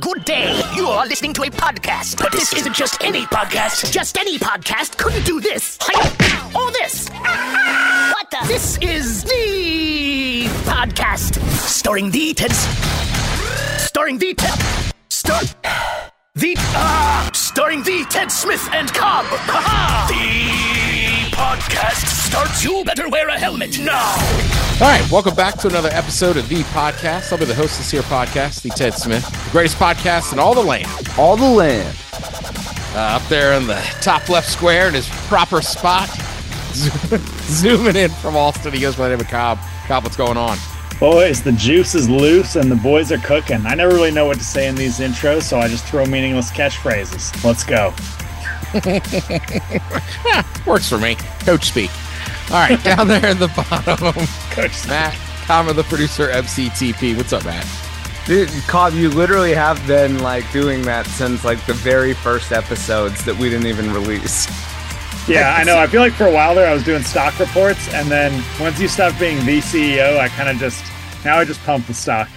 Good day. You are listening to a podcast. But this isn't just any podcast. Just any podcast couldn't do this. Or this. What the? This is the podcast. Starring the Ted. Starring the Ted. Star. The. Ah! starring the Ted Smith and Cobb. Ha The podcast starts. You better wear a helmet now. All right, welcome back to another episode of the podcast. I'll be the host of this here podcast, the Ted Smith, the greatest podcast in all the land. All the land. Uh, up there in the top left square in his proper spot, zooming in from Austin. He goes by the name of Cobb. Cobb, what's going on? Boys, the juice is loose and the boys are cooking. I never really know what to say in these intros, so I just throw meaningless catchphrases. Let's go. Works for me. Coach speak. All right, down there in the bottom, Coach, Matt, Common, the producer, MCTP. What's up, Matt? Dude, Cobb, you literally have been like doing that since like the very first episodes that we didn't even release. Yeah, I know. I feel like for a while there I was doing stock reports, and then once you stopped being the CEO, I kind of just now I just pump the stock.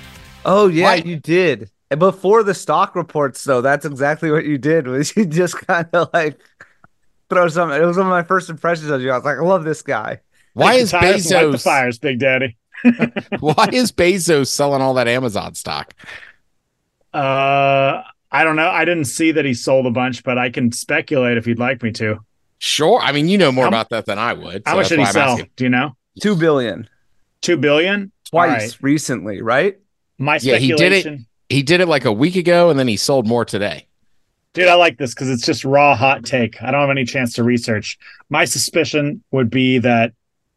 Oh yeah, Why- you did. And before the stock reports, though, that's exactly what you did. Was you just kind of like throw some? It was one of my first impressions of you. I was like, I love this guy. Why Kick is the tires and light the Bezos? fires, Big Daddy? Why is Bezos selling all that Amazon stock? Uh, I don't know. I didn't see that he sold a bunch, but I can speculate if you'd like me to. Sure. I mean, you know more How- about that than I would. How much did he I'm sell? asking. Do you know? Two billion. Two billion. twice All right. recently, right? My Yeah, he did it. He did it like a week ago, and then he sold more today. Dude, I like this because it's just raw hot take. I don't have any chance to research. My suspicion would be that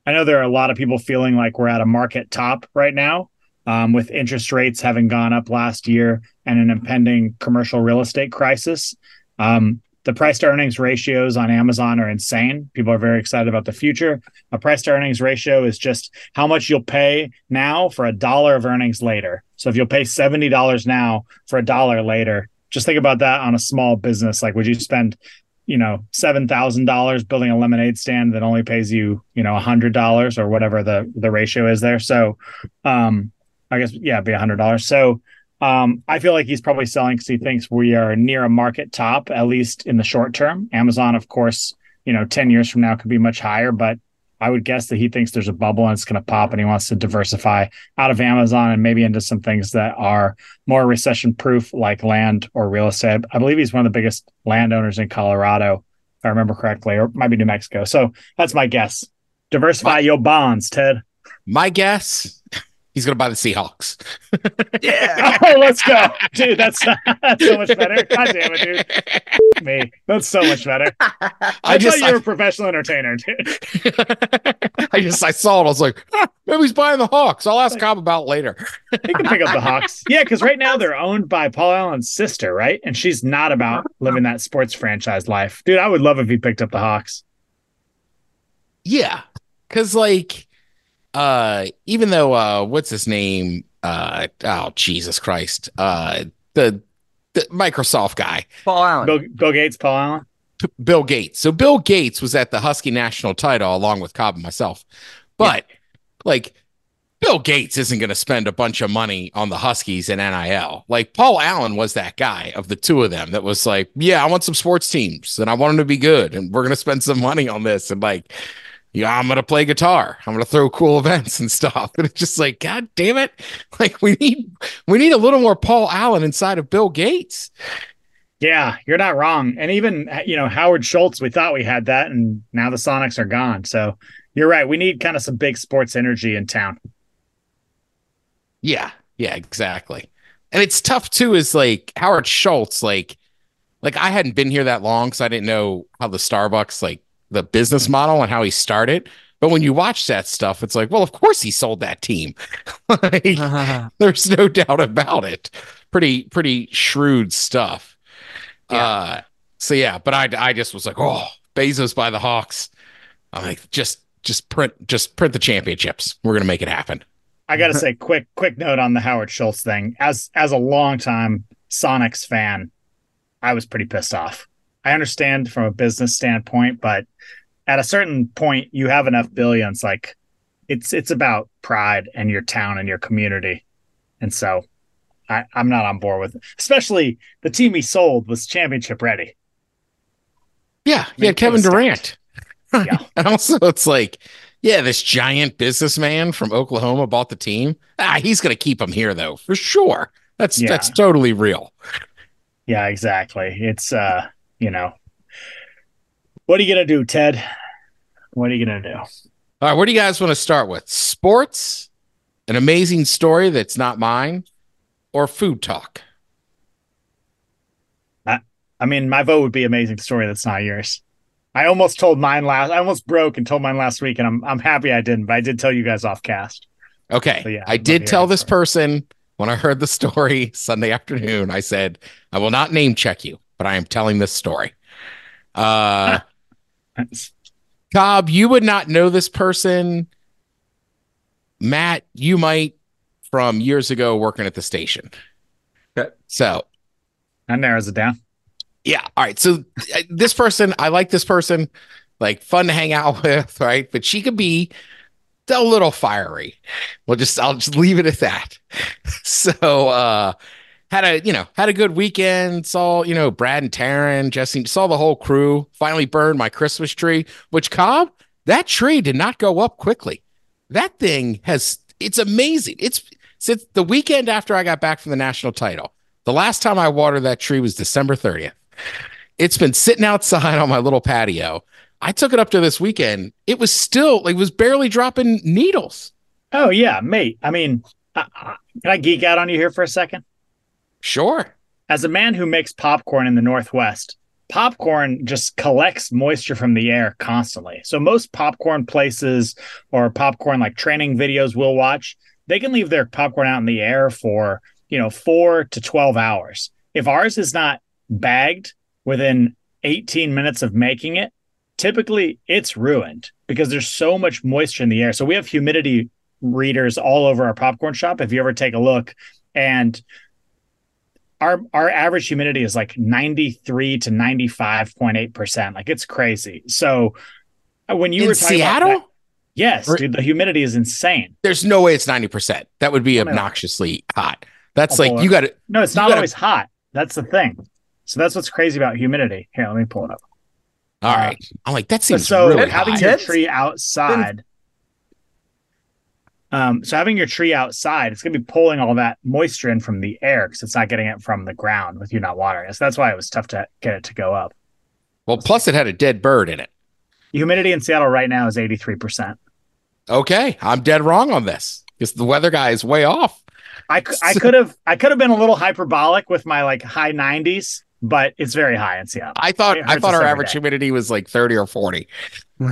I know there are a lot of people feeling like we're at a market top right now, um, with interest rates having gone up last year and an impending commercial real estate crisis. Um, the price to earnings ratios on Amazon are insane. People are very excited about the future. A price to earnings ratio is just how much you'll pay now for a dollar of earnings later. So if you'll pay $70 now for a dollar later, just think about that on a small business. Like, would you spend, you know, seven thousand dollars building a lemonade stand that only pays you, you know, a hundred dollars or whatever the the ratio is there? So, um, I guess yeah, it'd be a hundred dollars. So, um, I feel like he's probably selling because he thinks we are near a market top, at least in the short term. Amazon, of course, you know, ten years from now could be much higher, but I would guess that he thinks there's a bubble and it's going to pop, and he wants to diversify out of Amazon and maybe into some things that are more recession proof, like land or real estate. I believe he's one of the biggest landowners in Colorado, if I remember correctly, or might be New Mexico. So that's my guess. Diversify your bonds, Ted. My guess, he's going to buy the Seahawks. Yeah. Oh, let's go, dude. That's that's so much better. God damn it, dude. Me, that's so much better. I, I just, thought you were a professional entertainer, dude. I just, I saw it. I was like, huh, maybe he's buying the Hawks. I'll ask Cobb about it later. You can pick up the Hawks. Yeah, because right now they're owned by Paul Allen's sister, right? And she's not about living that sports franchise life. Dude, I would love if he picked up the Hawks. Yeah, because like, uh, even though uh, what's his name? Uh, oh Jesus Christ, uh, the the Microsoft guy, Paul Allen. Bill, Bill Gates, Paul Allen. P- Bill Gates. So Bill Gates was at the Husky national title along with Cobb and myself, but like. Bill Gates isn't going to spend a bunch of money on the Huskies and NIL. Like Paul Allen was that guy of the two of them that was like, yeah, I want some sports teams and I want them to be good and we're going to spend some money on this and like, yeah, I'm going to play guitar. I'm going to throw cool events and stuff. And it's just like, God damn it. Like we need, we need a little more Paul Allen inside of Bill Gates. Yeah, you're not wrong. And even you know Howard Schultz, we thought we had that, and now the Sonics are gone. So you're right. We need kind of some big sports energy in town. Yeah, yeah, exactly. And it's tough too, is like Howard Schultz, like, like I hadn't been here that long, so I didn't know how the Starbucks, like the business model and how he started. But when you watch that stuff, it's like, well, of course he sold that team. like, there's no doubt about it. Pretty, pretty shrewd stuff. Uh, so yeah, but I, I just was like, oh, Bezos by the Hawks. I'm like, just, just print, just print the championships. We're gonna make it happen. I got to say, quick, quick note on the Howard Schultz thing. As as a longtime Sonics fan, I was pretty pissed off. I understand from a business standpoint, but at a certain point, you have enough billions. Like, it's it's about pride and your town and your community, and so I, I'm not on board with it. Especially the team he sold was championship ready. Yeah, yeah, Kevin Durant. Yeah. and also, it's like, yeah, this giant businessman from Oklahoma bought the team. Ah, he's going to keep him here though, for sure. That's Yeah. that's totally real. Yeah, exactly. It's uh, you know, what are you gonna do, Ted? What are you gonna do? All right, where do you guys want to start with? Sports, an amazing story that's not mine, or food talk? I mean, my vote would be amazing story that's not yours. I almost told mine last. I almost broke and told mine last week, and I'm I'm happy I didn't. But I did tell you guys off cast. Okay. So, yeah, I did tell this person when I heard the story Sunday afternoon, I said, I will not name check you, but I am telling this story. Uh, Cobb, you would not know this person. Matt, you might from years ago working at the station. Okay. So, That narrows it down. yeah. All right. So, uh, this person, I like this person, like fun to hang out with, right? But she could be a little fiery. We'll just, I'll just leave it at that. So, uh, had a, you know, had a good weekend. Saw, you know, Brad and Taryn, Jesse, saw the whole crew. Finally burned my Christmas tree, which Cobb, that tree did not go up quickly. That thing has, it's amazing. It's since the weekend after I got back from the national title. The last time I watered that tree was December 30th. It's been sitting outside on my little patio. I took it up to this weekend. It was still, like, was barely dropping needles. Oh yeah, mate. I mean, can I geek out on you here for a second? Sure. As a man who makes popcorn in the Northwest, popcorn just collects moisture from the air constantly. So most popcorn places or popcorn like training videos we'll watch, they can leave their popcorn out in the air for, you know, 4 to 12 hours. If ours is not bagged within 18 minutes of making it, typically it's ruined because there's so much moisture in the air. So we have humidity readers all over our popcorn shop if you ever take a look and our our average humidity is like 93 to 95.8%. Like it's crazy. So uh, when you In were talking about Seattle, that- yes, Or- dude, the humidity is insane. there's no way it's 90%. That would be Oh, obnoxiously hot. That's I'll like, pull you got to, No, it's not gotta- always hot. That's the thing. So that's what's crazy about humidity. Here, let me pull it up. all right. I'm like, that seems so really having high. your tree outside um so having your tree outside it's going to be pulling all that moisture in from the air because it's not getting it from the ground with you not watering it so that's why it was tough to get it to go up Well, plus it had a dead bird in it. humidity in seattle right now is 83% Okay. I'm dead wrong on this because the weather guy is way off. I, I could have i could have been a little hyperbolic with my like high 90s but it's very high in seattle I thought I thought our average day. humidity was like 30 or 40.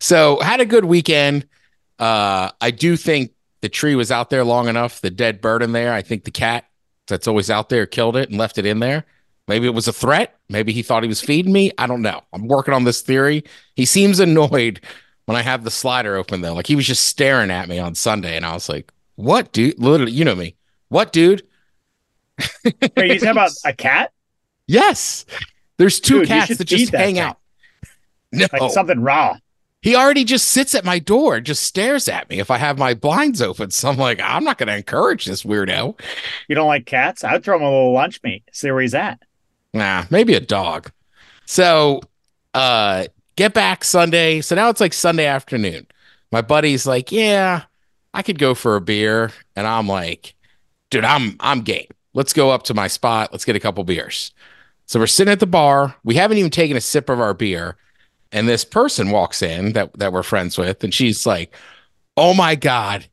so had a good weekend. Uh I do think the tree was out there long enough, the dead bird in there. I think the cat that's always out there killed it and left it in there. Maybe it was a threat. Maybe he thought he was feeding me. I don't know. I'm working on this theory. He seems annoyed when I have the slider open though. Like he was just staring at me on Sunday and I was like, "What, dude? Literally, you know me. What, dude?" are you talking about a cat Yes. There's two Dude, cats that just that hang thing. out. No, like something raw he already just sits at my door, just stares at me if I have my blinds open. So I'm like, I'm not going to encourage this weirdo. you don't like cats i'd throw him a little lunch meat see where he's at Nah, maybe a dog. So, uh, get back Sunday. So now it's like Sunday afternoon. My buddy's like, yeah, I could go for a beer, and I'm like, dude, I'm I'm game. Let's go up to my spot. Let's get a couple beers. So we're sitting at the bar. We haven't even taken a sip of our beer, and this person walks in that that we're friends with, and she's like, "Oh my god,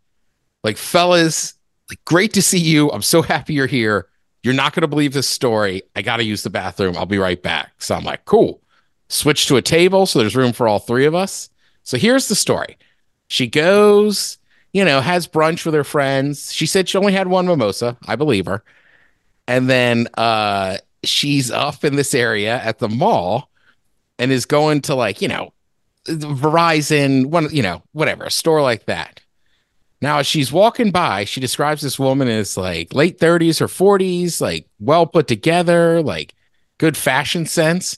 like fellas, like great to see you. I'm so happy you're here. You're not going to believe this story. I got to use the bathroom. I'll be right back." So I'm like, "Cool." Switch to a table so there's room for all three of us. So here's the story. She goes, you know, has brunch with her friends. She said she only had one mimosa. I believe her. And then uh she's up in this area at the mall and is going to like, you know, Verizon, one, you know, whatever, a store like that. Now, as she's walking by, she describes this woman as like late 30s or 40s, like well put together, like good fashion sense.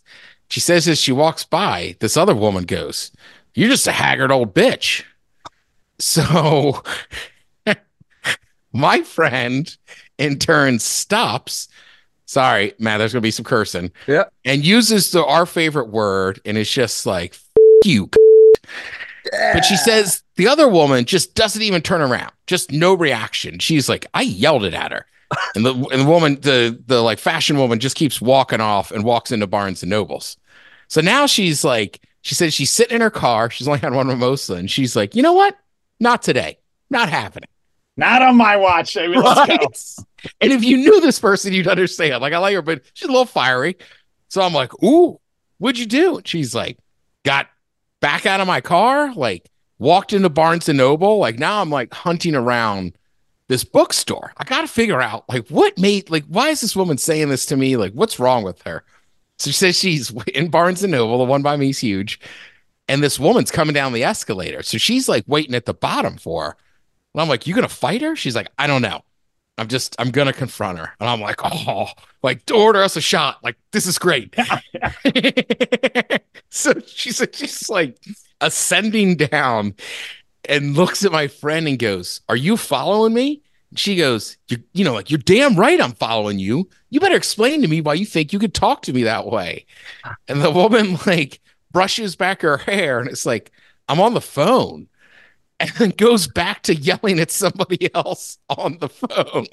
She says as she walks by, this other woman goes, You're just a haggard old bitch. So my friend in turn stops. Sorry, Matt, there's gonna be some cursing. Yeah. And uses the our favorite word, and it's just like "F- you. But she says the other woman just doesn't even turn around, just no reaction. She's like, I yelled it at her. And the and the woman, the the like fashion woman just keeps walking off and walks into Barnes and Nobles. So now she's like, she says she's sitting in her car. She's only had one mimosa, and she's like, you know what? Not today. Not happening. Not on my watch. I mean. Right? And if you knew this person, you'd understand. Like I like her, but she's a little fiery. So I'm like, ooh, what'd you do? She's like, got back out of my car, like walked into Barnes and Noble. Like now I'm like hunting around this bookstore. I gotta figure out like what made like why is this woman saying this to me? Like, what's wrong with her? So she says she's in Barnes and Noble, the one by me is huge. And this woman's coming down the escalator. So she's like waiting at the bottom for her. And I'm like, you gonna fight her? She's like, I don't know. I'm just, I'm gonna confront her. And I'm like, oh, like order us a shot. Like, this is great. so she's she's like ascending down and looks at my friend and goes, Are you following me? She goes, you, you know, like, you're damn right I'm following you. You better explain to me why you think you could talk to me that way. And the woman, like, brushes back her hair and it's like, I'm on the phone. And then goes back to yelling at somebody else on the phone.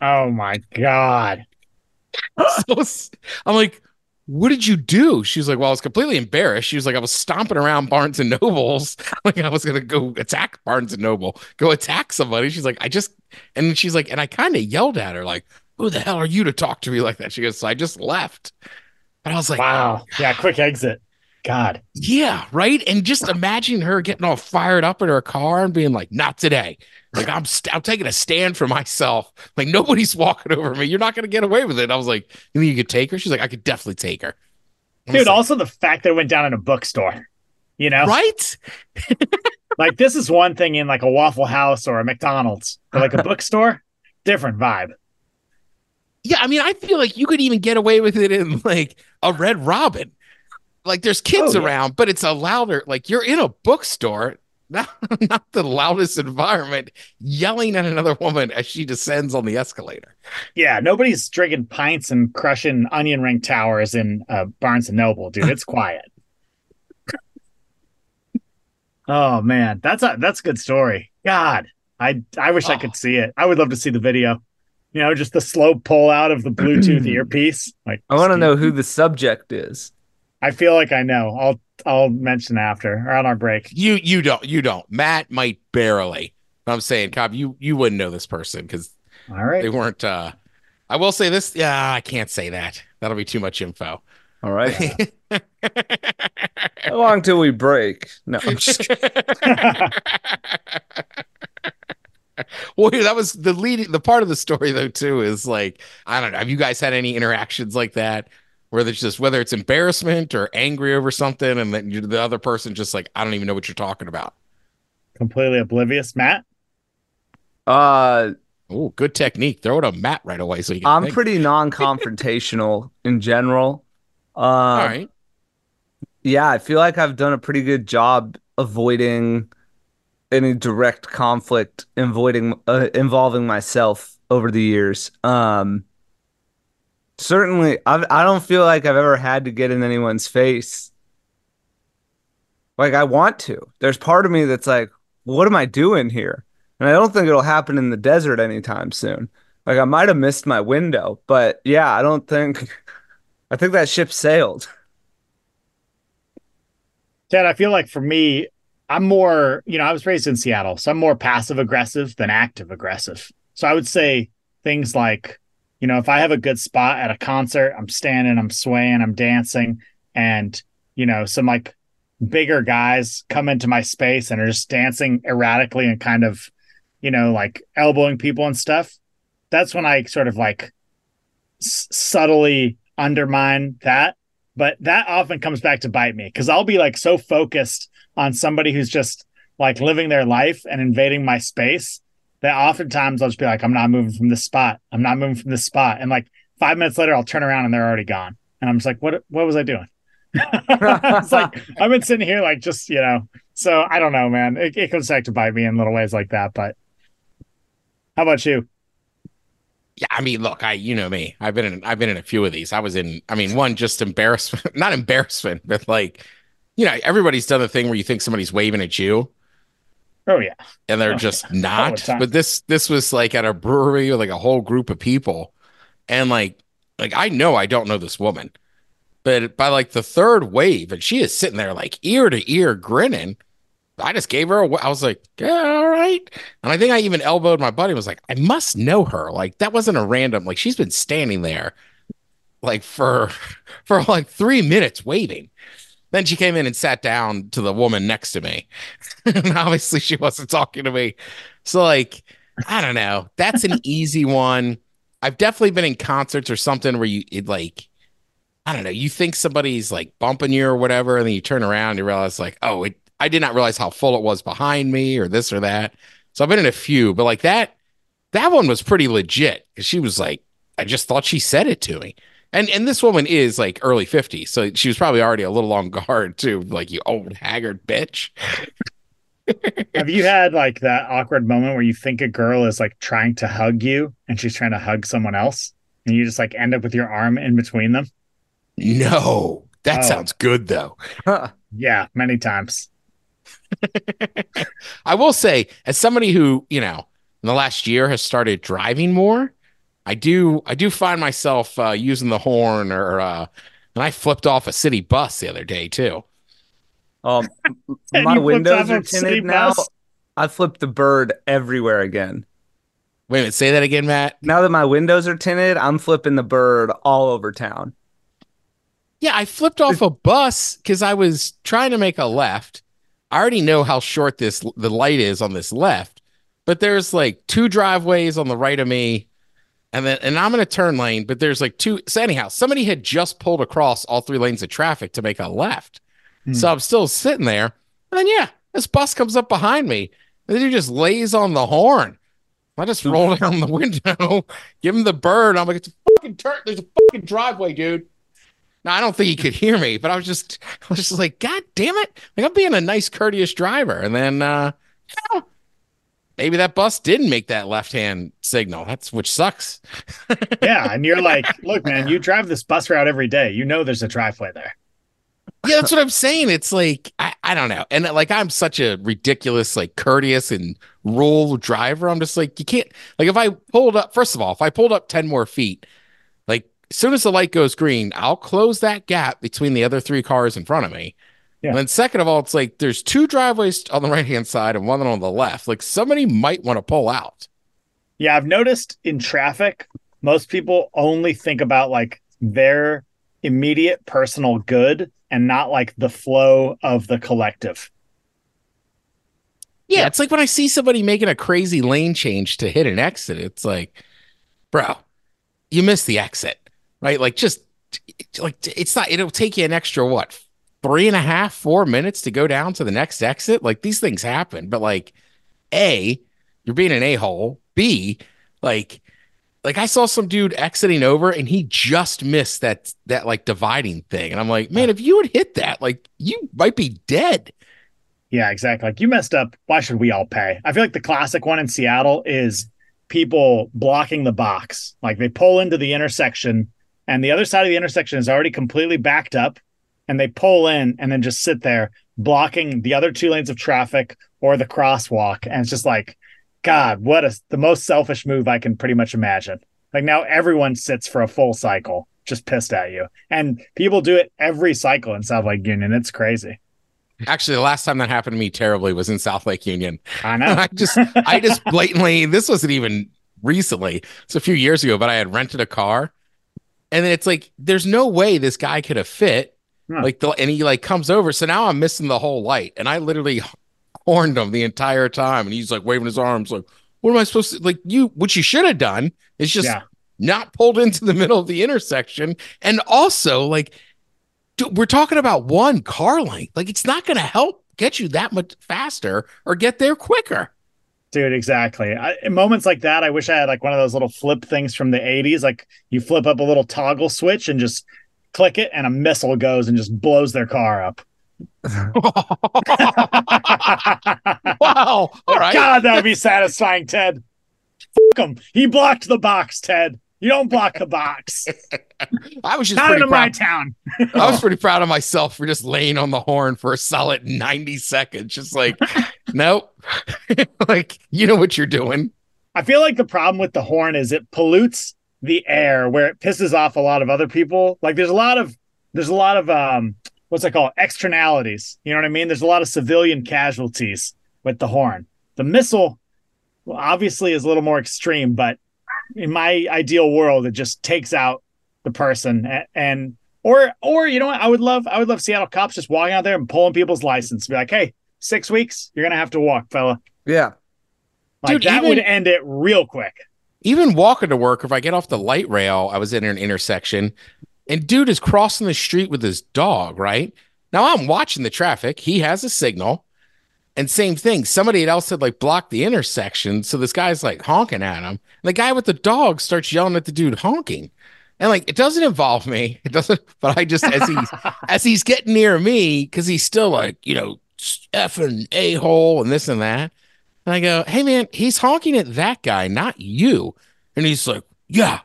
Oh my god. so I'm like, what did you do? She was like, well, I was completely embarrassed. She was like, I was stomping around Barnes and Nobles. like I was gonna go attack Barnes and Noble, go attack somebody. She's like, I just and she's like, and I kind of yelled at her, like, who the hell are you to talk to me like that? She goes, so I just left. But I was like, Wow. Yeah, quick exit. God. yeah, right. And just imagine her getting all fired up in her car and being like, "Not today." Like I'm, st- I'm taking a stand for myself. Like nobody's walking over me. You're not gonna get away with it. I was like, "You mean you could take her?" She's like, "I could definitely take her." Dude, like, also the fact that it went down in a bookstore. You know? right? Like this is one thing in like a Waffle House or a McDonald's, but like a bookstore, different vibe. Yeah, I mean, I feel like you could even get away with it in like a Red Robin. Like there's kids Oh, yeah. around, but it's a louder. Like you're in a bookstore. Not, not the loudest environment, yelling at another woman as she descends on the escalator. Yeah, nobody's drinking pints and crushing onion ring towers in uh, Barnes and Noble, dude. It's quiet. oh man, that's a that's a good story. God, I I wish I Oh. could see it. I would love to see the video. You know, just the slow pull out of the Bluetooth earpiece. Like I want to know who the subject is. I feel like I know. I'll I'll mention after or on our break. You you don't you don't. Matt might barely. I'm saying, Cobb, you you wouldn't know this person because All right. they weren't. uh I will say this. Yeah, I can't say that. That'll be too much info. All right. How long till we break? No, I'm just kidding. well, that was the leading. The part of the story though too is like I don't know. Have you guys had any interactions like that where there's just whether it's embarrassment or angry over something, and then you, the other person just like I don't even know what you're talking about. Completely oblivious. Matt? uh, Oh, good technique. Throw it a Matt right away so you can. I'm think. pretty non-confrontational in general. Um, All right. yeah, I feel like I've done a pretty good job avoiding any direct conflict, avoiding uh, involving myself over the years. Um, certainly, I've, I don't feel like I've ever had to get in anyone's face. Like I want to. There's part of me that's like, what am I doing here? And I don't think it'll happen in the desert anytime soon. Like I might have missed my window, but yeah, I don't think. I think that ship sailed. Ted, I feel like for me, I'm more, you know, I was raised in Seattle, so I'm more passive aggressive than active aggressive. So I would say things like, you know, if I have a good spot at a concert, I'm standing, I'm swaying, I'm dancing, and, you know, some like bigger guys come into my space and are just dancing erratically and kind of, you know, like elbowing people and stuff. That's when I sort of like s- subtly undermine that but that often comes back to bite me because I'll be like so focused on somebody who's just like living their life and invading my space that oftentimes I'll just be like, I'm not moving from this spot. I'm not moving from this spot. And like five minutes later, I'll turn around and they're already gone. And I'm just like, what what was I doing? it's like I've been sitting here like just, you know. So I don't know, man. It, it comes back to bite me in little ways like that. But how about you? Yeah, I mean, look, I you know me. I've been in I've been in a few of these. I was in I mean, one just embarrassment, not embarrassment, but like, you know, everybody's done the thing where you think somebody's waving at you Oh yeah. and they're Oh, just yeah. Not. But this this was like at a brewery with like a whole group of people. And like like I know I don't know this woman. But by like the third wave, and she is sitting there like ear to ear grinning. I just gave her a. I was like, yeah, all right. And I think I even elbowed my buddy. and Was like, I must know her. Like that wasn't a random. Like she's been standing there, like for for like three minutes waiting. Then she came in and sat down to the woman next to me, and obviously she wasn't talking to me. So like, I don't know. That's an easy one. I've definitely been in concerts or something where you it like I don't know, you think somebody's like bumping you or whatever, and then you turn around and you realize like, oh, it I did not realize how full it was behind me or this or that. So I've been in a few, but like that that one was pretty legit because she was like, I just thought she said it to me. And and this woman is like early 50s, so she was probably already a little on guard too, like you old haggard bitch. Have you had like that awkward moment where you think a girl is like trying to hug you and she's trying to hug someone else and you just like end up with your arm in between them? No, that Oh. sounds good though. Yeah, many times. I will say, as somebody who, you know, in the last year has started driving more, I do I do find myself uh, using the horn or uh and I flipped off a city bus the other day too. Um, my windows are tinted now. bus? I flipped the bird everywhere again. Wait a minute, say that again, Matt. Now that my windows are tinted, I'm flipping the bird all over town. Yeah, I flipped off a bus because I was trying to make a left. I already know how short this the light is on this left, but there's like two driveways on the right of me, and then and I'm in a turn lane, but there's like two. So anyhow, somebody had just pulled across all three lanes of traffic to make a left. Hmm. So I'm still sitting there, and then yeah, this bus comes up behind me, and then he just lays on the horn. I just roll down the window, give him the bird. I'm like, it's a fucking turn. There's a fucking driveway, dude. Now I don't think he could hear me, but I was just, I was just like, God damn it! Like I'm being a nice, courteous driver, and then, uh, you know, maybe that bus didn't make that left-hand signal. That's which sucks. Yeah, and you're like, look, man, you drive this bus route every day. You know there's a driveway there. Yeah, that's what I'm saying. It's like I, I don't know, and like I'm such a ridiculous, like courteous and rule driver. I'm just like you can't like if I pulled up. First of all, if I pulled up ten more feet, like as soon as the light goes green, I'll close that gap between the other three cars in front of me. Yeah. And then second of all, it's like there's two driveways on the right hand side and one on the left. Like somebody might want to pull out. Yeah, I've noticed in traffic, most people only think about like their immediate personal good and not like the flow of the collective. Yeah, it's like when I see somebody making a crazy lane change to hit an exit, it's like, bro, you missed the exit, right? Like, just like it's not, it'll take you an extra what, three and a half, four minutes to go down to the next exit. Like, these things happen, but like, A, you're being an a hole. B, like, like I saw some dude exiting over and he just missed that that like dividing thing. And I'm like, man, if you had hit that, like you might be dead. Yeah, exactly. Like you messed up. Why should we all pay? I feel like the classic one in Seattle is people blocking the box. Like they pull into the intersection and the other side of the intersection is already completely backed up and they pull in and then just sit there blocking the other two lanes of traffic or the crosswalk. And it's just like, God, what is the most selfish move I can pretty much imagine. Like now everyone sits for a full cycle, just pissed at you. And people do it every cycle in South Lake Union. It's crazy. Actually, the last time that happened to me terribly was in South Lake Union. I know. I just I just blatantly this wasn't even recently. It's a few years ago, but I had rented a car. And then it's like there's no way this guy could have fit. Huh. Like the and he like comes over. So now I'm missing the whole light. And I literally horned him the entire time. And he's like waving his arms, like, what am I supposed to like you what you should have done is just Yeah. not pulled into the middle of the intersection. And also, like, dude, we're talking about one car length. Like, it's not gonna help get you that much faster or get there quicker. Dude, exactly. I, in moments like that, I wish I had like one of those little flip things from the 80s. Like you flip up a little toggle switch and just click it, and a missile goes and just blows their car up. wow. All right. God, that would be satisfying, Ted. Fuck him. He blocked the box, Ted. You don't block the box. I was just Not in my town. I was pretty proud of myself for just laying on the horn for a solid 90 seconds. Just like, nope. like, you know what you're doing. I feel like the problem with the horn is it pollutes the air where it pisses off a lot of other people. Like there's a lot of there's a lot of um what's it called externalities. You know what I mean? There's a lot of civilian casualties with the horn. The missile well, obviously is a little more extreme, but in my ideal world, it just takes out the person a- and or or you know what? I would love I would love Seattle cops just walking out there and pulling people's license. Be like, hey, six weeks, you're gonna have to walk, fella. Yeah. Like Dude, that even- would end it real quick. Even walking to work, if I get off the light rail, I was in an intersection and dude is crossing the street with his dog, right? Now I'm watching the traffic. He has a signal. And same thing, somebody else had like blocked the intersection. So this guy's like honking at him. And the guy with the dog starts yelling at the dude honking. And like it doesn't involve me. It doesn't, but I just as he's as he's getting near me, because he's still like, you know, effing a-hole and this and that. And I go, hey man, he's honking at that guy, not you. And he's like, yeah,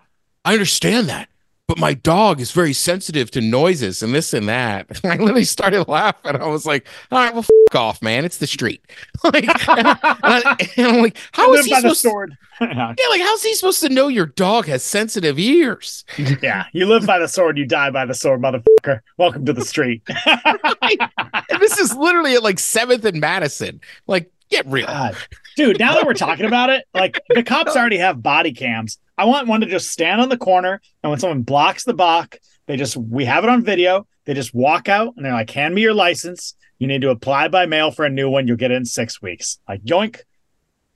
I understand that. But my dog is very sensitive to noises and this and that. And I literally started laughing. I was like, all right, well, f- off, man. It's the street. like, and, I, am like, how is he supposed to, yeah, like, how's he supposed to know your dog has sensitive ears? yeah, you live by the sword, you die by the sword, motherfucker. Welcome to the street. And this is literally at like 7th and Madison. Like, get real. God. Dude, now that we're talking about it, like the cops already have body cams. I want one to just stand on the corner, and when someone blocks the block, they just we have it on video. They just walk out and they're like, "Hand me your license. You need to apply by mail for a new one. You'll get it in six weeks." Like yoink,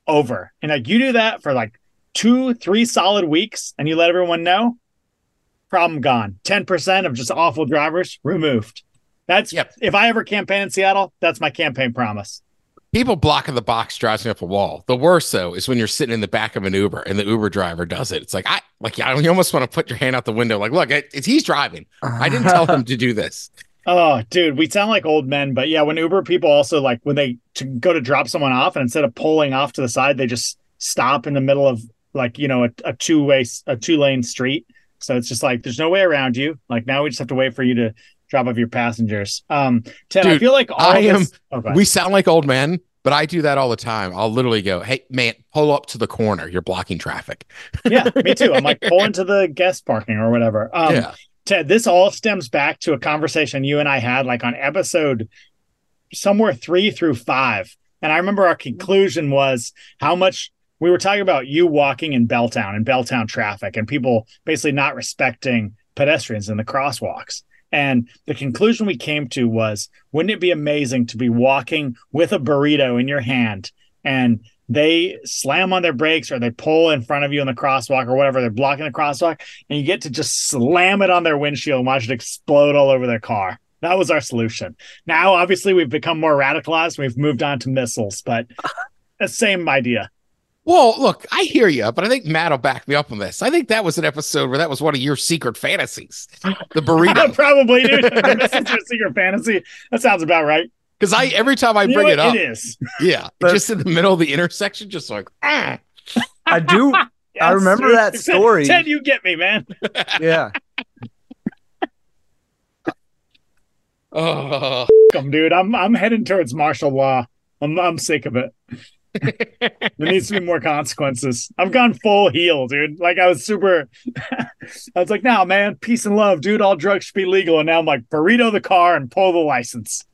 over. And like you do that for like two, three solid weeks, and you let everyone know. Problem gone. Ten percent of just awful drivers removed. That's Yep. if I ever campaign in Seattle, that's my campaign promise. People blocking the box drives me up a wall. The worst though is when you're sitting in the back of an Uber and the Uber driver does it. It's like I like I you almost want to put your hand out the window. Like, look, it, it's he's driving. I didn't tell him to do this. Oh, dude, we sound like old men, but yeah, when Uber people also like when they to go to drop someone off, and instead of pulling off to the side, they just stop in the middle of like you know a, a two way a two lane street. So it's just like there's no way around you. Like now we just have to wait for you to drop off your passengers. Um, Ted, I feel like all I of am- this- oh. We sound like old men, but I do that all the time. I'll literally go, "Hey, man, pull up to the corner. You're blocking traffic." yeah, me too. I'm like pull into the guest parking or whatever. Um, yeah, Ted, this all stems back to a conversation you and I had like on episode somewhere three through five. And I remember our conclusion was how much we were talking about you walking in Belltown and Belltown traffic and people basically not respecting pedestrians in the crosswalks. And the conclusion we came to was wouldn't it be amazing to be walking with a burrito in your hand and they slam on their brakes or they pull in front of you in the crosswalk or whatever, they're blocking the crosswalk, and you get to just slam it on their windshield and watch it explode all over their car. That was our solution. Now, obviously, we've become more radicalized. We've moved on to missiles, but the same idea. Well, look, I hear you, but I think Matt will back me up on this. I think that was an episode where that was one of your secret fantasies, the burrito. Probably, dude. this is your secret fantasy. That sounds about right. Because I every time I You bring it up, it is. yeah, But- just in the middle of the intersection, just like ah. I do. I remember dude. that story. Ted, you get me, man. Yeah. Oh, Come, dude. I'm I'm heading towards martial law. I'm I'm sick of it. There needs to be more consequences. I've gone full heel, dude. Like I was super. I was like, "Now, man, peace and love, dude. All drugs should be legal." And now I'm like, burrito the car and pull the license.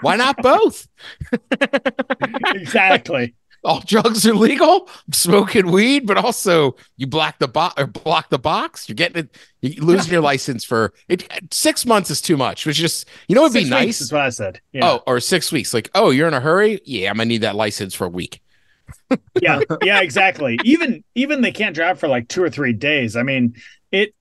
why not both? exactly. All drugs are legal. I'm smoking weed, but also you block the box or block the box. You're getting it. You're losing your license for it. Six months is too much. Which just you know, it'd be nice. is what I said. Yeah. Oh, or six weeks. Like, oh, you're in a hurry. Yeah, I'm gonna need that license for a week. yeah, yeah, exactly. Even even they can't drive for like two or three days. I mean, it.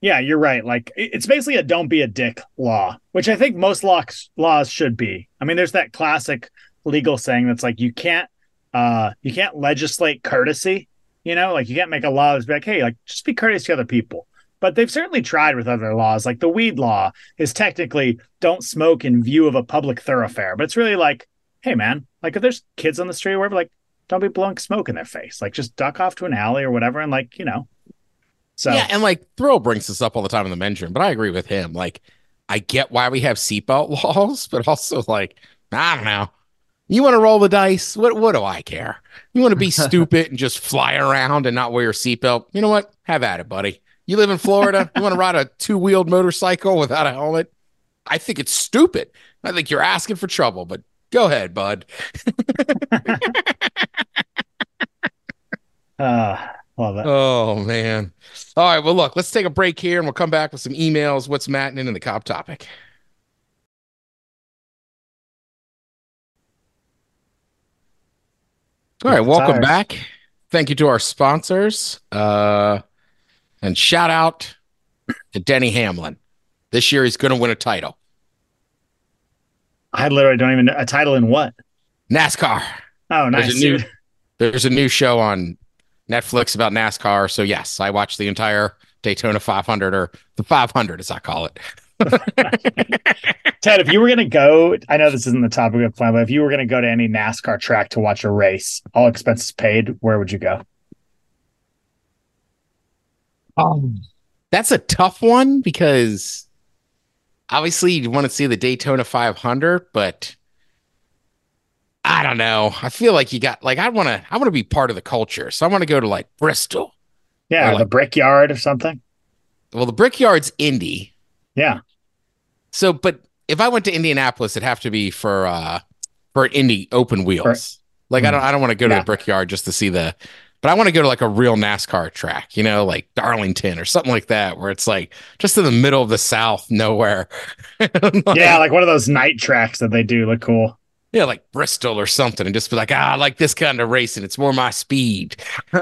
Yeah, you're right. Like it's basically a "don't be a dick" law, which I think most laws laws should be. I mean, there's that classic legal saying that's like you can't uh you can't legislate courtesy. You know, like you can't make a law that's like, hey, like just be courteous to other people. But they've certainly tried with other laws. Like the weed law is technically don't smoke in view of a public thoroughfare, but it's really like, hey man, like if there's kids on the street or whatever, like don't be blowing smoke in their face. Like just duck off to an alley or whatever, and like you know. So Yeah, and like Thrill brings this up all the time in the men's room, but I agree with him. Like, I get why we have seatbelt laws, but also like, I don't know. You want to roll the dice? What what do I care? You want to be stupid and just fly around and not wear your seatbelt? You know what? Have at it, buddy. You live in Florida. You want to ride a two wheeled motorcycle without a helmet? I think it's stupid. I think you're asking for trouble, but go ahead, bud. uh. Oh man. All right. Well, look, let's take a break here and we'll come back with some emails. What's Matting in the cop topic? All right, welcome Tires. back. Thank you to our sponsors. Uh and shout out to Denny Hamlin. This year he's gonna win a title. I literally don't even know a title in what. NASCAR. Oh, nice. There's a new there's a new show on Netflix about NASCAR. So yes, I watched the entire Daytona 500 or the 500 as I call it. Ted, if you were gonna go, I know this isn't the topic of plan, but if you were gonna go to any NASCAR track to watch a race, all expenses paid, where would you go? Um, that's a tough one because obviously you want to see the Daytona 500, but I don't know. I feel like you got like I want to I want to be part of the culture, so I want to go to like Bristol. Yeah, Or the like- Brickyard or something. Well, the Brickyard's Indy, Yeah, so but if I went to Indianapolis, it'd have to be for uh for an Indy open wheels. Like I don't I don't want to go to Yeah. the Brickyard just to see the. But I want to go to like a real NASCAR track, you know, like Darlington or something like that, where it's like just in the middle of the South, nowhere. Like- yeah, like one of those night tracks that they do look cool. Yeah, like Bristol or something, and just be like, ah, I like this kind of racing. It's more my speed.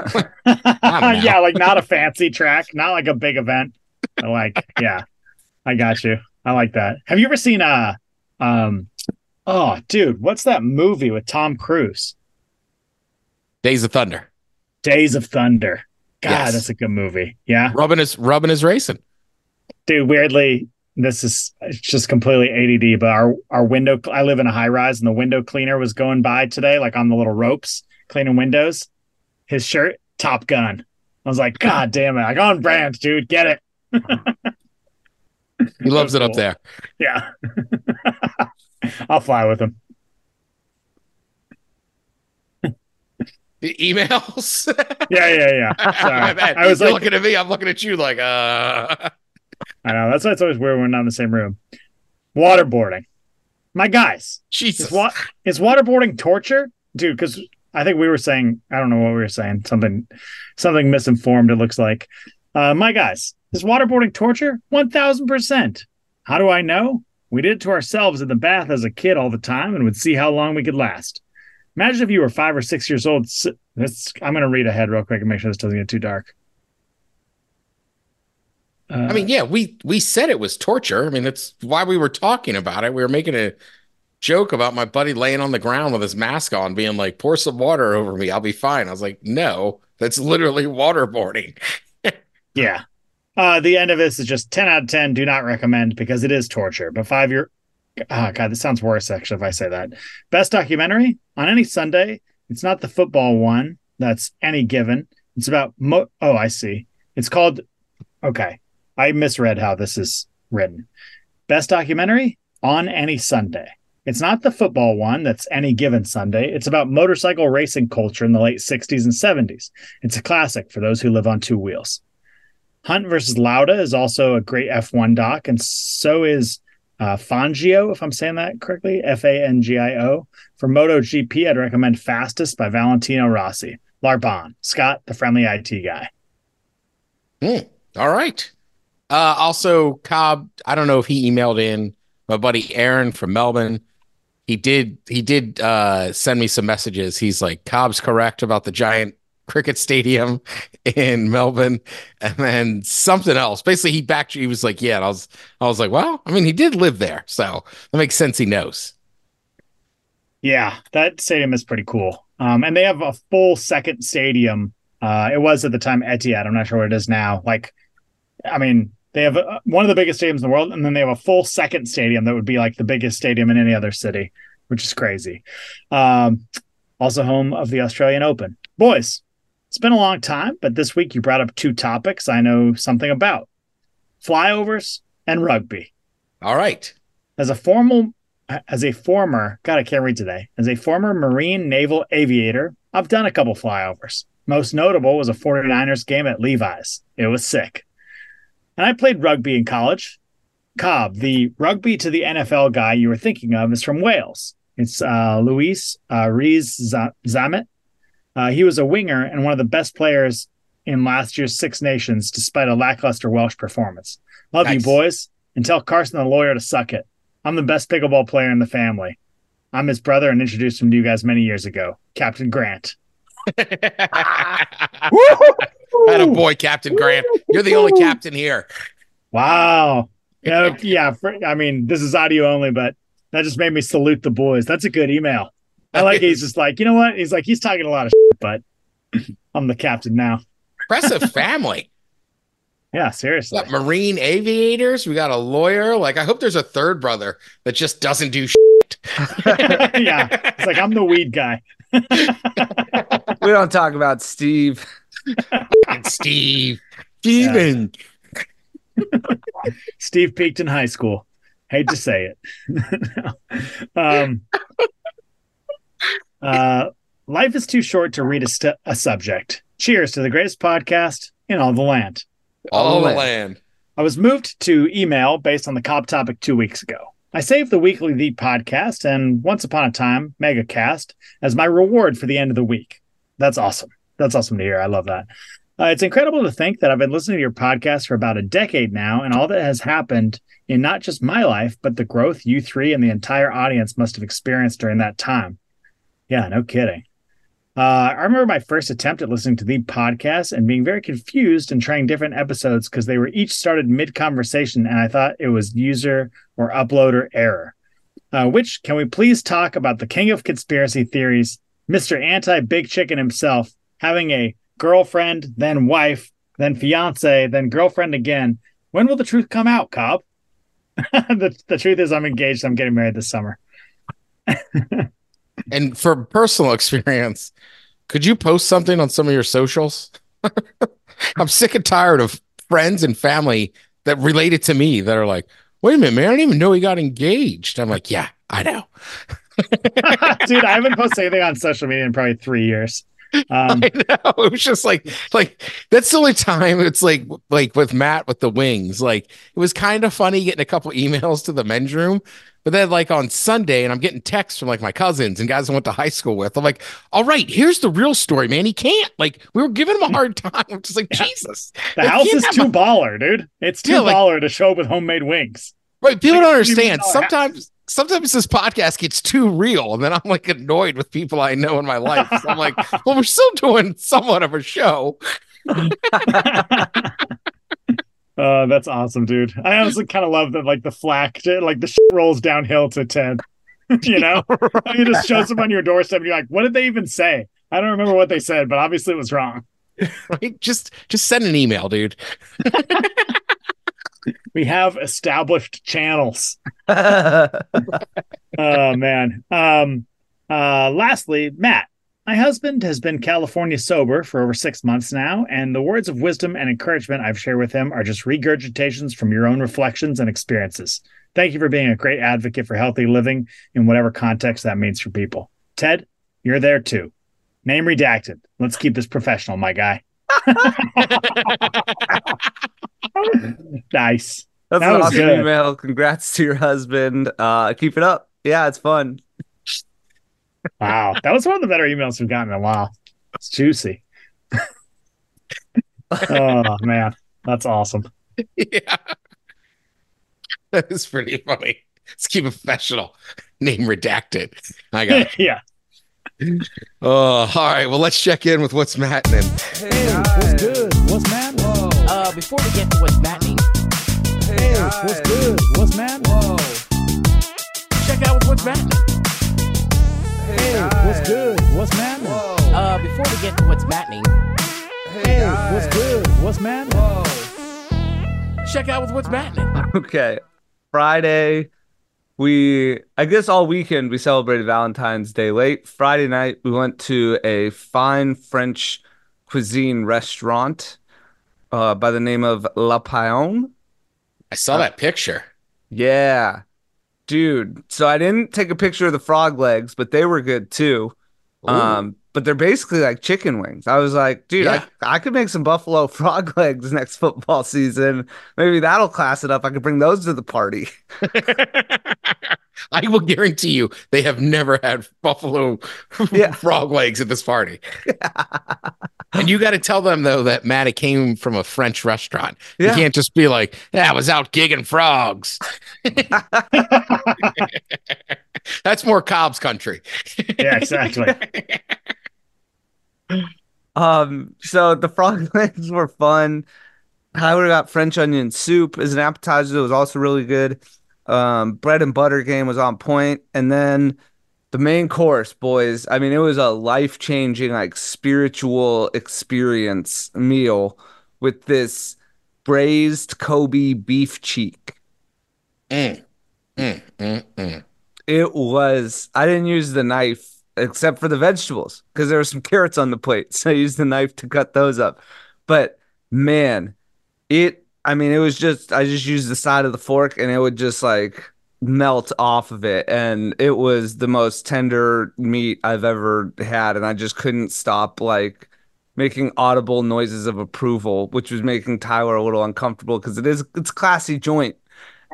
yeah, like not a fancy track, not like a big event. Like, yeah, I got you. I like that. Have you ever seen uh um oh dude, what's that movie with Tom Cruise? Days of Thunder. Days of Thunder. God, Yes. that's a good movie. Yeah. Rubbing is rubbing is racing. Dude, weirdly, this is it's just completely ADD, but our our window I live in a high rise and the window cleaner was going by today, like on the little ropes, cleaning windows. His shirt, Top Gun. I was like, God damn it. Like on brand, dude. Get it. He loves it up there. Yeah. I'll fly with him. The emails. Yeah, yeah, yeah. Sorry. Bad. I was like, looking at me. I'm looking at you like, uh. I know. That's why it's always weird when we're not in the same room. Waterboarding. My guys, Jesus. is, wa- is waterboarding torture? Dude, because I think we were saying, I don't know what we were saying, something something misinformed, it looks like. Uh, my guys, is waterboarding torture? 1000%. How do I know? We did it to ourselves in the bath as a kid all the time and would see how long we could last. Imagine if you were five or six years old. This, I'm going to read ahead real quick and make sure this doesn't get too dark. Uh, I mean, yeah, we we said it was torture. I mean, that's why we were talking about it. We were making a joke about my buddy laying on the ground with his mask on, being like, "Pour some water over me, I'll be fine." I was like, "No, that's literally waterboarding." Yeah. Uh, the end of this is just 10 out of 10. Do not recommend because it is torture. But five year. Oh, God, this sounds worse, actually, if I say that. Best documentary on any Sunday. It's not the football one. That's any given. It's about. Mo- oh, I see. It's called. Okay. I misread how this is written. Best documentary on any Sunday. It's not the football one that's any given Sunday. It's about motorcycle racing culture in the late 60s and 70s. It's a classic for those who live on two wheels. Hunt versus Lauda is also a great F1 doc, and so is uh, Fangio, if I'm saying that correctly, F A N G I O. For MotoGP, I'd recommend Fastest by Valentino Rossi. Larbon, Scott, the friendly IT guy. All right. Uh, also, Cobb. I don't know if he emailed in. My buddy Aaron from Melbourne. He did. He did uh, send me some messages. He's like, Cobb's correct about the giant cricket stadium in Melbourne, and then something else. Basically, he backed. He was like, yeah. I was. I was like, well, I mean, he did live there, so that makes sense. He knows. Yeah, that stadium is pretty cool. Um, and they have a full second stadium. Uh, it was at the time Etihad. I'm not sure what it is now. Like, I mean, they have uh one of the biggest stadiums in the world, and then they have a full second stadium that would be like the biggest stadium in any other city, which is crazy. Um, also home of the Australian Open. Boys, it's been a long time, but this week you brought up two topics I know something about flyovers and rugby. All right. As a formal as a former, God, I can't read today. As a former Marine naval aviator, I've done a couple flyovers. Most notable was a 49ers game at Levi's. It was sick. And I played rugby in college. Cobb, the rugby to the NFL guy you were thinking of, is from Wales. It's uh, Louis uh, Rees Zammit. Uh, he was a winger and one of the best players in last year's Six Nations, despite a lackluster Welsh performance. Love nice. you, boys. And tell Carson the lawyer to suck it. I'm the best pickleball player in the family. I'm his brother and introduced him to you guys many years ago. Captain Grant. Had a boy, Captain Grant. You're the only captain here. Wow. Yeah, yeah. For, I mean, this is audio only, but that just made me salute the boys. That's a good email. I like he's just like, you know what? He's like, he's talking a lot of shit, but I'm the captain now. Impressive family. yeah, seriously. Marine aviators. We got a lawyer. Like, I hope there's a third brother that just doesn't do shit. yeah. It's like, I'm the weed guy. we don't talk about Steve. Steve. Steven. Yeah. Steve peaked in high school. Hate to say it. um, uh, life is too short to read a, st- a subject. Cheers to the greatest podcast in all the land. All, the land. land. I was moved to email based on the cop topic two weeks ago. I saved the weekly The podcast and once upon a time, Megacast, as my reward for the end of the week. That's awesome. That's awesome to hear. I love that. Uh, it's incredible to think that I've been listening to your podcast for about a decade now, and all that has happened in not just my life, but the growth you three and the entire audience must have experienced during that time. Yeah, no kidding. Uh, I remember my first attempt at listening to the podcast and being very confused and trying different episodes because they were each started mid conversation, and I thought it was user or uploader error. Uh, which can we please talk about the king of conspiracy theories, Mr. Anti Big Chicken himself, having a girlfriend, then wife, then fiance, then girlfriend again. When will the truth come out, Cobb? the, the truth is, I'm engaged. I'm getting married this summer. and for personal experience, could you post something on some of your socials? I'm sick and tired of friends and family that related to me that are like, wait a minute, man, I didn't even know he got engaged. I'm like, yeah, I know. Dude, I haven't posted anything on social media in probably three years. Um, I know. It was just like, like that's the only time it's like, like with Matt with the wings. Like it was kind of funny getting a couple emails to the men's room, but then like on Sunday, and I'm getting texts from like my cousins and guys I went to high school with. I'm like, all right, here's the real story, man. He can't. Like we were giving him a hard time. I'm just like, yeah. Jesus, the house is too a- baller, dude. It's too yeah, baller like, to show up with homemade wings. Right. People like, don't understand. Sometimes sometimes this podcast gets too real and then I'm like annoyed with people I know in my life. So I'm like, well, we're still doing somewhat of a show. uh, that's awesome, dude. I honestly kind of love that, like the flack, like the shit rolls downhill to 10. you know, you just shows them on your doorstep. And you're like, what did they even say? I don't remember what they said, but obviously it was wrong. Right? Just, just send an email, dude we have established channels. oh man. Um uh lastly, Matt. My husband has been California sober for over six months now, and the words of wisdom and encouragement I've shared with him are just regurgitations from your own reflections and experiences. Thank you for being a great advocate for healthy living in whatever context that means for people. Ted, you're there too. Name redacted. Let's keep this professional, my guy. nice. That's that an awesome good. email. Congrats to your husband. Uh, keep it up. Yeah, it's fun. Wow, that was one of the better emails we've gotten in a while. It's juicy. oh man, that's awesome. Yeah, that is pretty funny. Let's keep it professional. Name redacted. I got it. yeah. Oh, all right. Well, let's check in with what's happening. Hey, what's good? What's happening? Before we get to what's happening. Hey, guys. what's good? What's happening? Whoa. Check out what's happening. Hey, guys. what's good? What's happening? Uh, before we get to what's happening. Hey, guys. what's good? What's happening? Check out what's happening. Okay, Friday we I guess all weekend we celebrated Valentine's Day late. Friday night we went to a fine French cuisine restaurant uh, by the name of La Paillon. I saw that picture. Yeah. Dude. So I didn't take a picture of the frog legs, but they were good too. Um, but they're basically like chicken wings. I was like, dude, Yeah. I, I could make some buffalo frog legs next football season. Maybe that'll class it up. I could bring those to the party. I will guarantee you they have never had buffalo Yeah. frog legs at this party. and you got to tell them though that Matt it came from a French restaurant. You can't just be like, "Yeah, I was out gigging frogs." That's more Cobb's country. yeah, exactly. Um, so the frog legs were fun. I would have got French onion soup as an appetizer. It was also really good. Um, bread and butter game was on point, and then the main course, boys. I mean, it was a life changing, like spiritual experience meal with this braised Kobe beef cheek. Mm, mm, mm, mm. It was. I didn't use the knife except for the vegetables because there were some carrots on the plate, so I used the knife to cut those up. But man, it. I mean, it was just. I just used the side of the fork, and it would just like melt off of it, and it was the most tender meat I've ever had, and I just couldn't stop like making audible noises of approval, which was making Tyler a little uncomfortable because it is it's classy joint,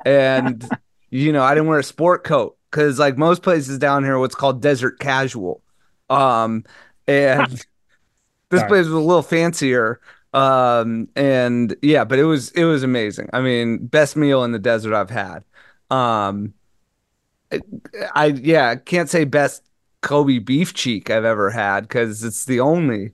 and you know I didn't wear a sport coat because like most places down here, what's called desert casual, um, and this Sorry. place was a little fancier, um, and yeah, but it was it was amazing. I mean, best meal in the desert I've had. Um, I yeah, can't say best Kobe beef cheek I've ever had because it's the only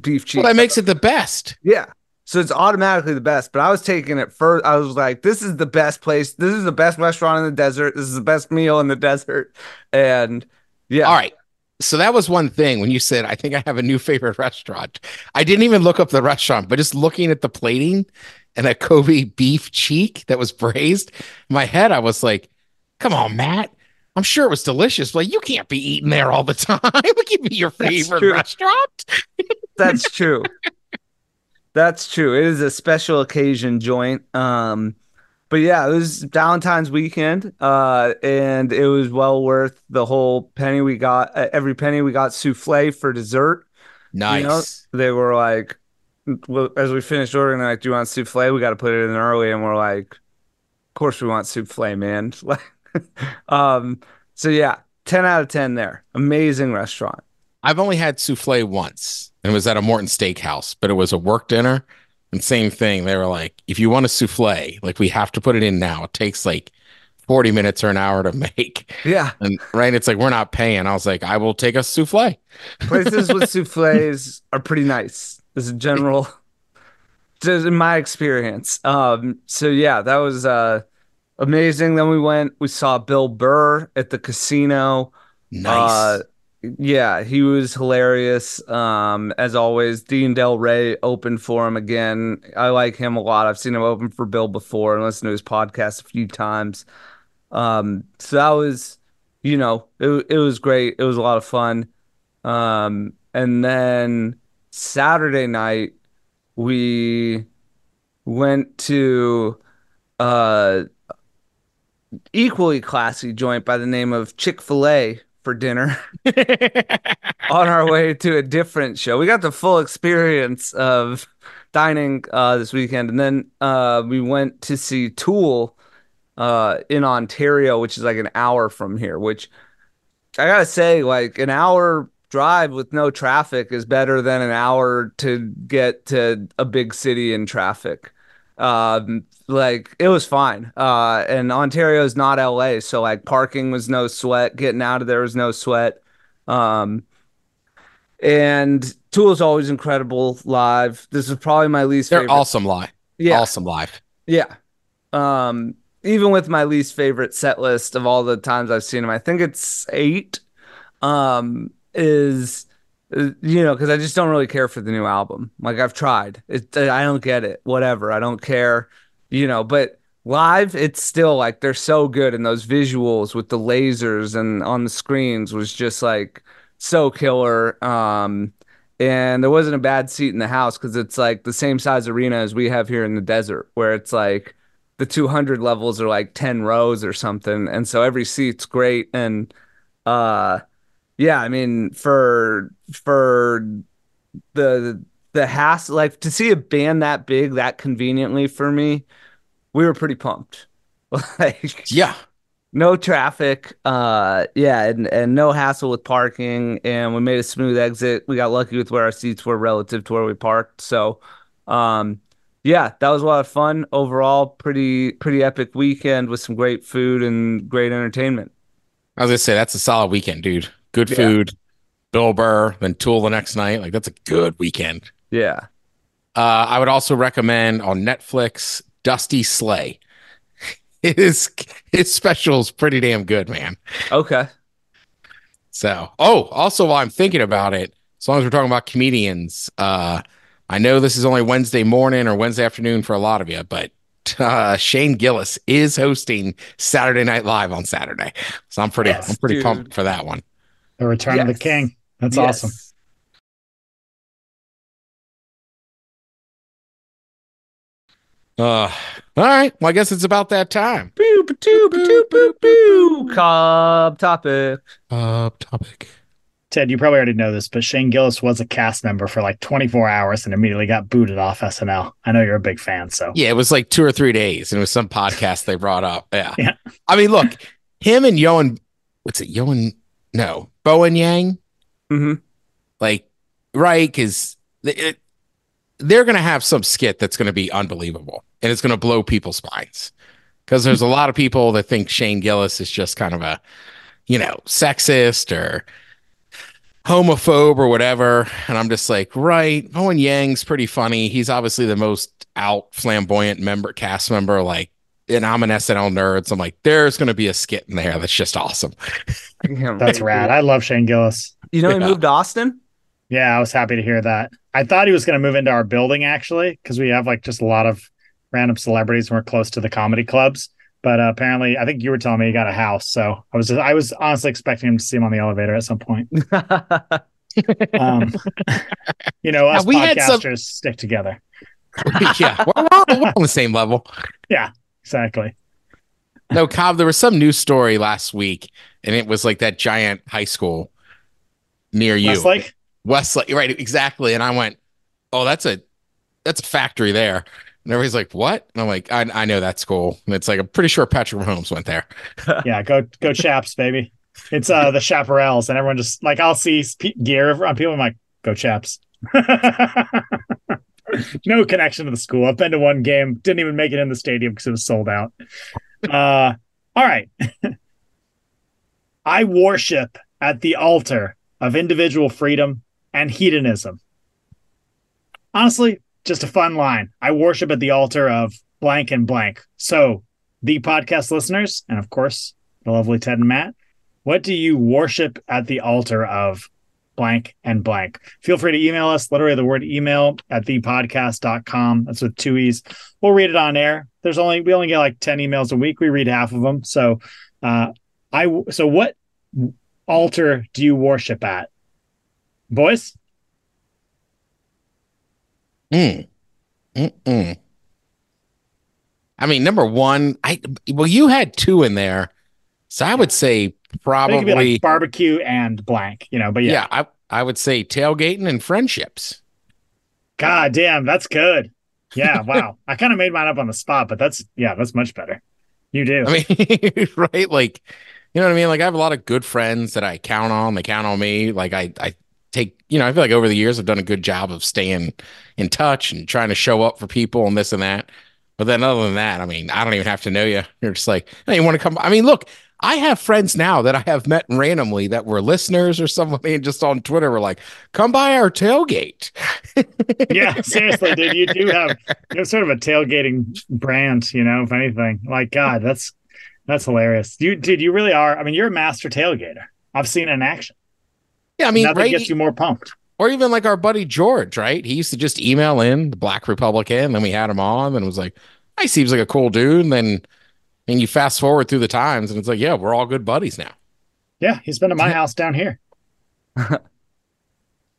beef cheek. Well, that makes it the best. Yeah. So it's automatically the best. But I was taking it first. I was like, this is the best place. This is the best restaurant in the desert. This is the best meal in the desert. And yeah. All right. So that was one thing when you said, I think I have a new favorite restaurant. I didn't even look up the restaurant, but just looking at the plating and a Kobe beef cheek that was braised, my head, I was like, come on, Matt. I'm sure it was delicious, but you can't be eating there all the time. It can be your favorite true. restaurant. That's true. That's true. It is a special occasion joint. Um, but yeah, it was Valentine's weekend, uh, and it was well worth the whole penny we got. Uh, every penny we got souffle for dessert. Nice. You know, they were like, well, as we finished ordering, like, "Do you want souffle? We got to put it in early." And we're like, "Of course we want souffle, man." um, so yeah, ten out of ten there. Amazing restaurant. I've only had souffle once, and it was at a Morton Steakhouse, but it was a work dinner. And same thing. They were like, if you want a souffle, like we have to put it in now. It takes like 40 minutes or an hour to make. Yeah, And right, it's like we're not paying. I was like, I will take a souffle. places with souffles are pretty nice as a general. Just in my experience. Um, so yeah, that was uh amazing. Then we went, we saw Bill Burr at the casino. Nice. Uh, yeah, he was hilarious. Um, as always, Dean Delray opened for him again. I like him a lot. I've seen him open for Bill before and listened to his podcast a few times. Um, so that was, you know, it it was great. It was a lot of fun. Um, and then Saturday night we went to uh equally classy joint by the name of Chick-fil-A for dinner on our way to a different show. We got the full experience of dining uh, this weekend, and then uh, we went to see Tool uh, in Ontario, which is like an hour from here. Which I gotta say, like an hour drive with no traffic is better than an hour to get to a big city in traffic. Um, like it was fine. Uh, and Ontario is not LA, so like parking was no sweat, getting out of there was no sweat. Um, and Tool is always incredible live. This is probably my least They're favorite. awesome live. yeah, Awesome live. yeah. Um, even with my least favorite set list of all the times I've seen him, I think it's eight. Um, is you know because I just don't really care for the new album. Like I've tried, it, I don't get it. Whatever, I don't care. You know, but live it's still like they're so good and those visuals with the lasers and on the screens was just like so killer um and there wasn't a bad seat in the house because it's like the same size arena as we have here in the desert where it's like the 200 levels are like 10 rows or something and so every seat's great and uh yeah i mean for for the the hassle like to see a band that big that conveniently for me we were pretty pumped. Like Yeah. no traffic uh yeah and, and no hassle with parking and we made a smooth exit. We got lucky with where our seats were relative to where we parked. So um yeah that was a lot of fun. Overall pretty pretty epic weekend with some great food and great entertainment. I was gonna say that's a solid weekend, dude. Good Yeah. food, Bill Burr, then Tool the next night. Like that's a good weekend. yeah Uh, I would also recommend on Netflix Dusty Slay. His his special is pretty damn good, man. okay So, oh, also while I'm thinking about it, as long as we're talking about comedians, uh, I know this is only Wednesday morning or Wednesday afternoon for a lot of you, but uh, Shane Gillis is hosting Saturday Night Live on Saturday, so I'm pretty, Yes, I'm pretty dude. pumped for that one. The Return of the King. That's Yes. awesome. Uh, all right, well, I guess it's about that time. Boo, ba, doo, ba, doo, boo, boo. Cobb topic Uh, topic. Ted, you probably already know this, but Shane Gillis was a cast member for like 24 hours and immediately got booted off SNL. I know you're a big fan, so Yeah, it was like two or three days, and it was some podcast they brought up. Yeah. Yeah. I mean, look, him and Yoan, what's it, Yoan? No, Bowen Yang. hmm like right because they're going to have some skit that's going to be unbelievable and it's going to blow people's minds. Because there's a lot of people that think shane gillis is just kind of a you know sexist or homophobe or whatever and i'm just like right owen yang's pretty funny. He's obviously the most out flamboyant member cast member like and i'm an snl nerd so i'm like there's going to be a skit in there that's just awesome that's rad. I love Shane Gillis. you know he Yeah. moved to austin Yeah, I was happy to hear that. I thought he was going to move into our building actually, because we have like just a lot of random celebrities and we're close to the comedy clubs. But uh, apparently, I think you were telling me he got a house. So I was just, I was honestly expecting him to see him on the elevator at some point. Um, you know, us we had some- podcasters stick together. yeah we're, we're on the same level Exactly. No, Cobb, there was some news story last week, and it was like that giant high school near you. Westlake. Westlake, right, exactly. And I went, Oh, that's a that's a factory there. And everybody's like, What? And I'm like, I, I know that school. And it's like I'm pretty sure Patrick Mahomes went there. Yeah, go go Chaps, baby. It's uh the Chaparrals, and everyone just like I'll see gear on people. I'm like, go Chaps. no connection to the school. I've been to one game, didn't even make it in the stadium because it was sold out. Uh, all right. I worship at the altar of individual freedom and hedonism. Honestly, just a fun line. I worship at the altar of blank and blank. So, the podcast listeners, and of course, the lovely Ted and Matt, what do you worship at the altar of blank and blank? Feel free to email us, literally the word email at thepodcast.com. That's with two E's. We'll read it on air. There's only, we only get like 10 emails a week. We read half of them. So, uh, I, so what altar do you worship at? Boys? Mm. Mm-mm. I mean, number one, I well, you had two in there. So I would say I think it'd be probably like barbecue and blank, you know, but yeah. yeah, I I would say tailgating and friendships. God damn, that's good. Yeah, wow. I kind of made mine up on the spot, but that's yeah, that's much better. You do. I mean, right? Like, you know what I mean? Like, I have a lot of good friends that I count on. They count on me. Like, I, I take, you know, I feel like over the years I've done a good job of staying in touch and trying to show up for people and this and that. But then, other than that, I mean, I don't even have to know you. You're just like, hey, you want to come? I mean, look, I have friends now that I have met randomly that were listeners or somebody and just on Twitter were like, come by our tailgate. yeah, seriously, dude. You do have you have sort of a tailgating brand, you know, if anything. Like, God, that's that's hilarious. You dude, you really are. I mean, you're a master tailgater. I've seen it in action. Yeah, I mean, Nothing right? gets you more pumped. or even like our buddy George, right? He used to just email in the Black Republican, and then we had him on and was like, he seems like a cool dude. And then, and you fast forward through the times, and it's like, yeah, we're all good buddies now. Yeah, he's been to my house down here.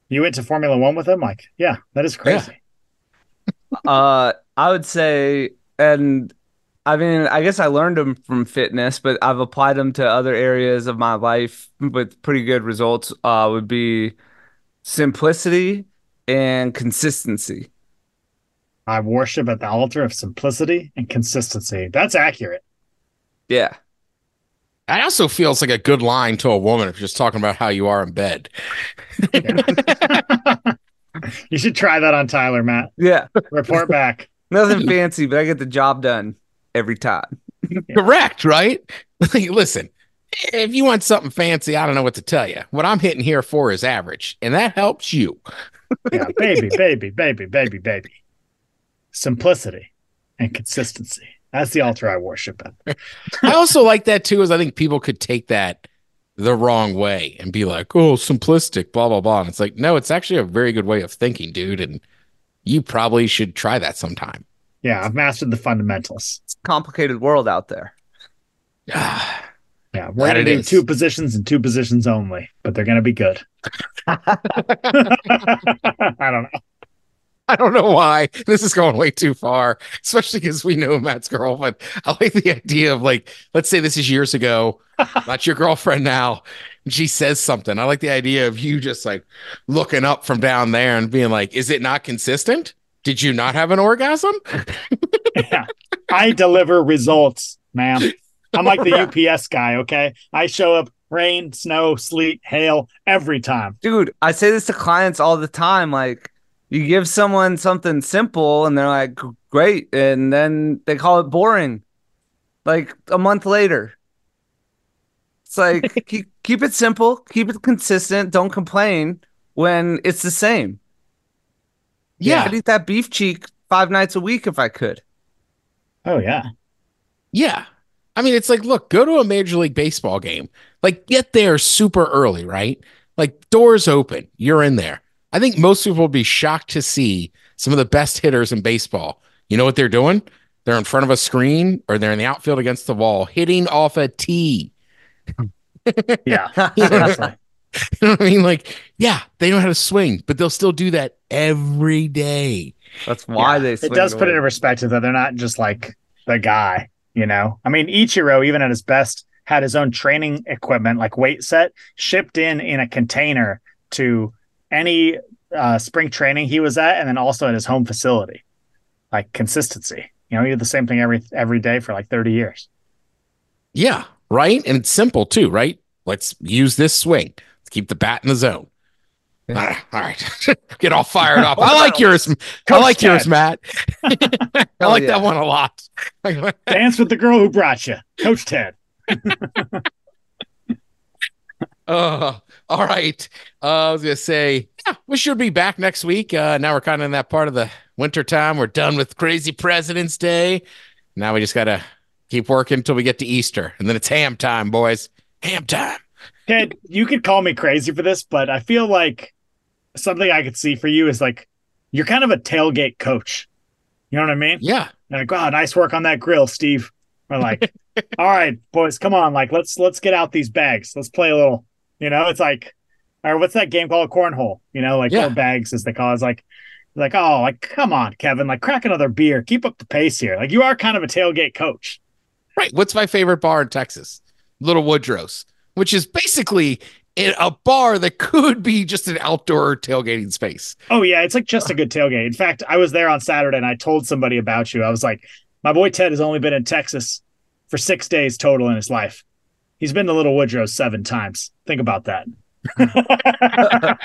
you went to Formula One with him? Like, yeah, that is crazy. Uh, I would say, and I mean, I guess I learned them from fitness, but I've applied them to other areas of my life with pretty good results. Uh, would be simplicity and consistency. I worship at the altar of simplicity and consistency. That's accurate. Yeah. I also feel it's like a good line to a woman if you're just talking about how you are in bed. you should try that on Tyler, Matt. Yeah. Report back. Nothing fancy, but I get the job done every time. Correct, right? Listen, if you want something fancy, I don't know what to tell you. What I'm hitting here for is average, and that helps you. yeah, baby, baby, baby, baby, baby. Simplicity and consistency. That's the altar I worship at. I also like that too, is I think people could take that the wrong way and be like, oh, simplistic, blah, blah, blah. And it's like, no, it's actually a very good way of thinking, dude. And you probably should try that sometime. Yeah, I've mastered the fundamentals. It's a complicated world out there. Ah, Yeah, we're That going to do is. two positions and two positions only, but they're going to be good. I don't know. I don't know why this is going way too far, especially because we know Matt's girlfriend. I like the idea of like, let's say this is years ago, not your girlfriend now. And she says something. I like the idea of you just like looking up from down there and being like, is it not consistent? Did you not have an orgasm? Yeah. I deliver results, ma'am. I'm like the UPS guy, okay? I show up rain, snow, sleet, hail every time. Dude, I say this to clients all the time. Like, you give someone something simple and they're like, great. And then they call it boring. Like a month later. It's like, keep, keep it simple, keep it consistent, don't complain when it's the same. Yeah. I'd eat that beef cheek five nights a week if I could. Oh, yeah. Yeah. I mean, it's like, look, go to a Major League Baseball game. Like, get there super early, right? Like, doors open, you're in there. I think most people would be shocked to see some of the best hitters in baseball. You know what they're doing? They're in front of a screen or they're in the outfield against the wall, hitting off a tee. Yeah. You know Seriously. you know what I mean? Like, yeah, they know how to swing, but they'll still do that every day. That's why Yeah. they It swing does put it away. in perspective that they're not just like the guy, you know? I mean, Ichiro, even at his best, had his own training equipment, like weight set, shipped in in a container to any uh, spring training he was at, and then also at his home facility. Like consistency. You know, he did the same thing every every day for like 30 years. Yeah, right. And it's simple too, right? Let's use this swing. Let's keep the bat in the zone. Ah, all right, get all fired up. I like yours. I Coach like yours, Matt. I like yeah. that one a lot. Dance with the girl who brought you, Coach Ted. Uh, all right. Uh, I was gonna say, yeah, we should be back next week. Uh, now we're kind of in that part of the winter time. We're done with crazy President's Day. Now we just gotta keep working until we get to Easter, and then it's ham time, boys. Ham time. Ted, you could call me crazy for this, but I feel like something I could see for you is like you're kind of a tailgate coach. You know what I mean? Yeah. Like, wow, nice work on that grill, Steve. Or like, all right, boys, come on, like let's let's get out these bags. Let's play a little. You know, it's like, or what's that game called? Cornhole. You know, like Yeah. bags as they call it. It's like, like oh, like come on, Kevin, like crack another beer, keep up the pace here. Like you are kind of a tailgate coach. Right. What's my favorite bar in Texas? Little Woodrow's, which is basically a bar that could be just an outdoor tailgating space. Oh yeah, it's like just a good tailgate. In fact, I was there on Saturday and I told somebody about you. I was like, my boy Ted has only been in Texas for six days total in his life. He's been to Little Woodrow seven times. Think about that.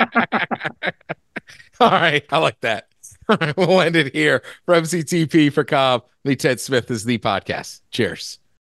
All right. I like that. All right. We'll end it here. For MCTP for Cobb, Lee Ted Smith is the podcast. Cheers.